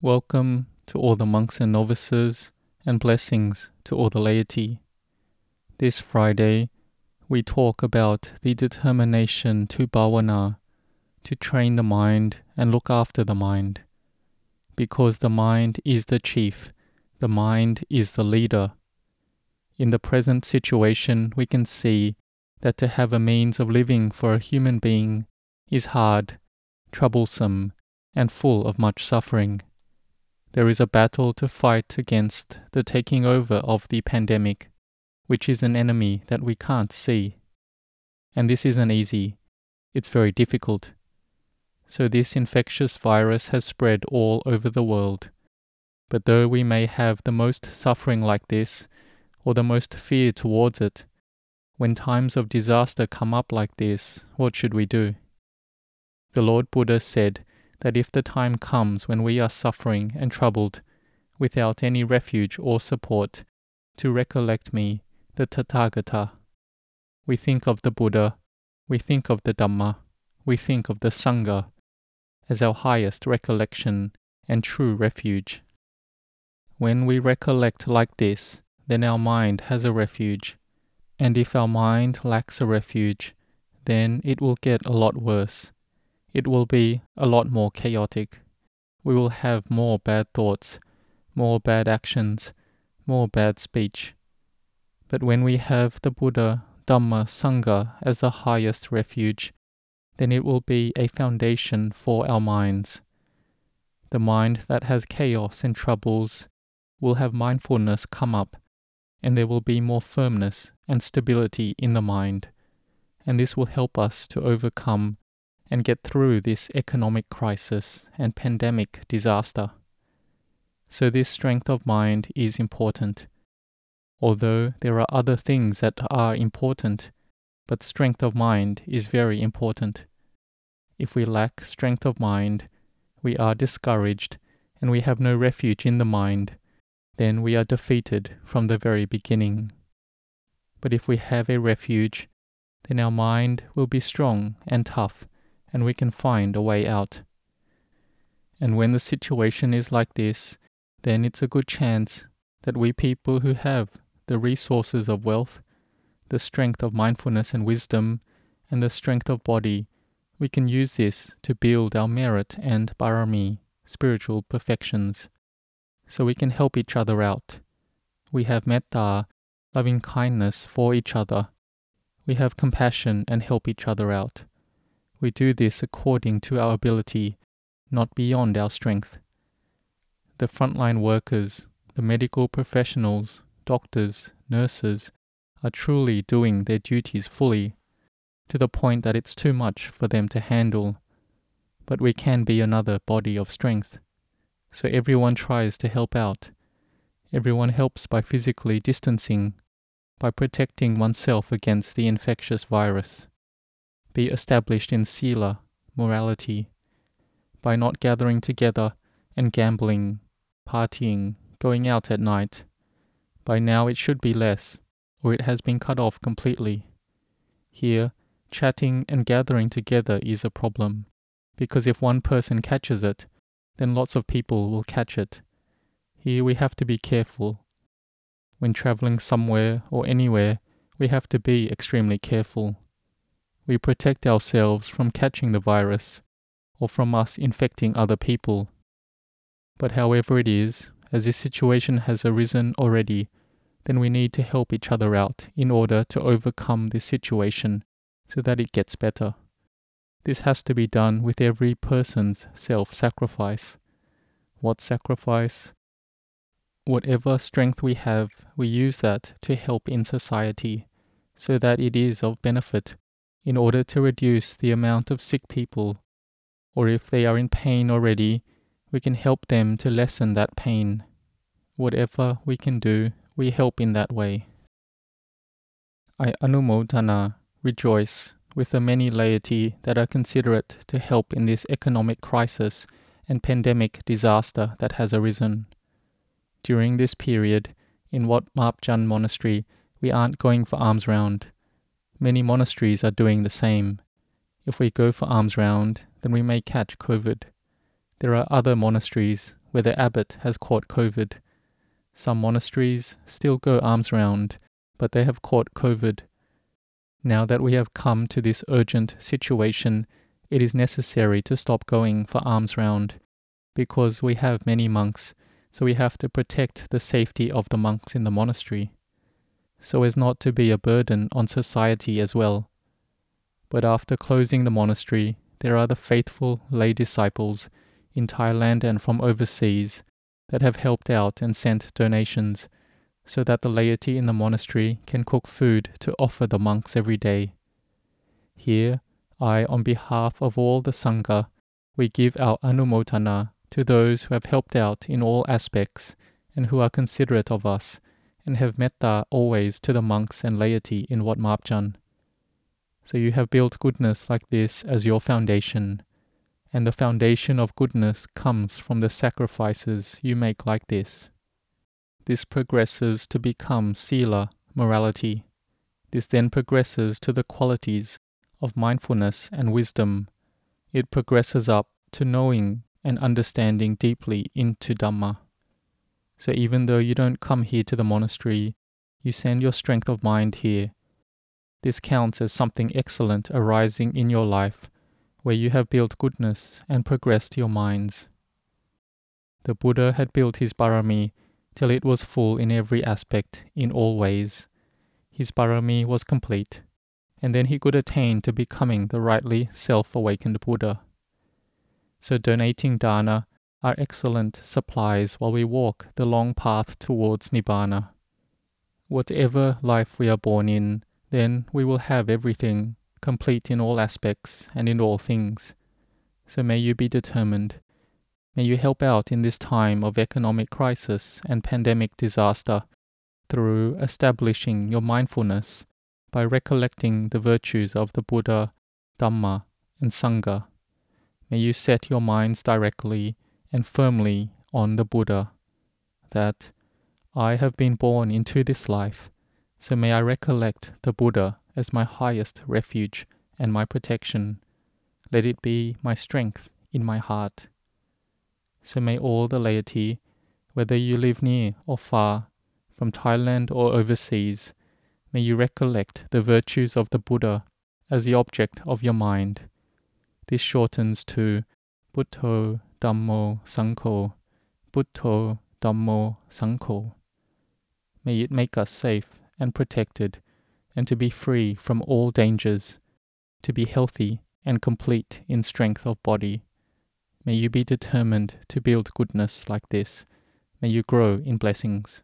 Welcome to all the monks and novices, and blessings to all the laity. This Friday, we talk about the determination to bhavana, to train the mind and look after the mind. Because the mind is the chief, the mind is the leader. In the present situation, we can see that to have a means of living for a human being is hard, troublesome, and full of much suffering. There is a battle to fight against the taking over of the pandemic, which is an enemy that we can't see. And this isn't easy, it's very difficult. So, this infectious virus has spread all over the world. But though we may have the most suffering like this, or the most fear towards it, when times of disaster come up like this, what should we do? The Lord Buddha said that if the time comes when we are suffering and troubled, without any refuge or support, to recollect me, the Tathagata. We think of the Buddha, we think of the Dhamma, we think of the Sangha as our highest recollection and true refuge. When we recollect like this, then our mind has a refuge, and if our mind lacks a refuge, then it will get a lot worse. It will be a lot more chaotic. We will have more bad thoughts, more bad actions, more bad speech. But when we have the Buddha, Dhamma, Sangha as the highest refuge, then it will be a foundation for our minds. The mind that has chaos and troubles will have mindfulness come up and there will be more firmness and stability in the mind. And this will help us to overcome and get through this economic crisis and pandemic disaster. So, this strength of mind is important. Although there are other things that are important, but strength of mind is very important. If we lack strength of mind, we are discouraged and we have no refuge in the mind then we are defeated from the very beginning. But if we have a refuge, then our mind will be strong and tough, and we can find a way out. And when the situation is like this, then it's a good chance that we people who have the resources of wealth, the strength of mindfulness and wisdom, and the strength of body, we can use this to build our merit and barami, spiritual perfections so we can help each other out. We have metta, loving kindness for each other. We have compassion and help each other out. We do this according to our ability, not beyond our strength. The frontline workers, the medical professionals, doctors, nurses, are truly doing their duties fully, to the point that it's too much for them to handle. But we can be another body of strength. So everyone tries to help out. Everyone helps by physically distancing, by protecting oneself against the infectious virus. Be established in sila, morality, by not gathering together and gambling, partying, going out at night. By now it should be less, or it has been cut off completely. Here, chatting and gathering together is a problem, because if one person catches it, then lots of people will catch it. Here we have to be careful. When traveling somewhere or anywhere, we have to be extremely careful. We protect ourselves from catching the virus or from us infecting other people. But however it is, as this situation has arisen already, then we need to help each other out in order to overcome this situation so that it gets better. This has to be done with every person's self sacrifice. What sacrifice? Whatever strength we have, we use that to help in society so that it is of benefit in order to reduce the amount of sick people. Or if they are in pain already, we can help them to lessen that pain. Whatever we can do, we help in that way. I anumodana, rejoice, with the many laity that are considerate to help in this economic crisis and pandemic disaster that has arisen. During this period, in Wat Marp Jan Monastery, we aren't going for alms round. Many monasteries are doing the same. If we go for alms round, then we may catch COVID. There are other monasteries where the abbot has caught COVID. Some monasteries still go alms round, but they have caught COVID. Now that we have come to this urgent situation, it is necessary to stop going for alms round because we have many monks, so we have to protect the safety of the monks in the monastery, so as not to be a burden on society as well. But after closing the monastery, there are the faithful lay disciples in Thailand and from overseas that have helped out and sent donations so that the laity in the monastery can cook food to offer the monks every day. Here, I, on behalf of all the Sangha, we give our anumodana to those who have helped out in all aspects and who are considerate of us and have metta always to the monks and laity in Wat Marp Jan. So you have built goodness like this as your foundation, and the foundation of goodness comes from the sacrifices you make like this. This progresses to become sila, morality. This then progresses to the qualities of mindfulness and wisdom. It progresses up to knowing and understanding deeply into Dhamma. So even though you don't come here to the monastery, you send your strength of mind here. This counts as something excellent arising in your life where you have built goodness and progressed your minds. The Buddha had built his barami till it was full in every aspect, in all ways. His barami was complete, and then he could attain to becoming the rightly self awakened Buddha. So, donating dana are excellent supplies while we walk the long path towards Nibbana. Whatever life we are born in, then we will have everything complete in all aspects and in all things. So may you be determined. May you help out in this time of economic crisis and pandemic disaster through establishing your mindfulness by recollecting the virtues of the Buddha, Dhamma, and Sangha. May you set your minds directly and firmly on the Buddha, that I have been born into this life, so may I recollect the Buddha as my highest refuge and my protection. Let it be my strength in my heart. So may all the laity, whether you live near or far, from Thailand or overseas, may you recollect the virtues of the Buddha as the object of your mind. This shortens to Buddho Dhammo Sangho, Buddho Dhammo Sangho. May it make us safe and protected and to be free from all dangers, to be healthy and complete in strength of body. May you be determined to build goodness like this. May you grow in blessings.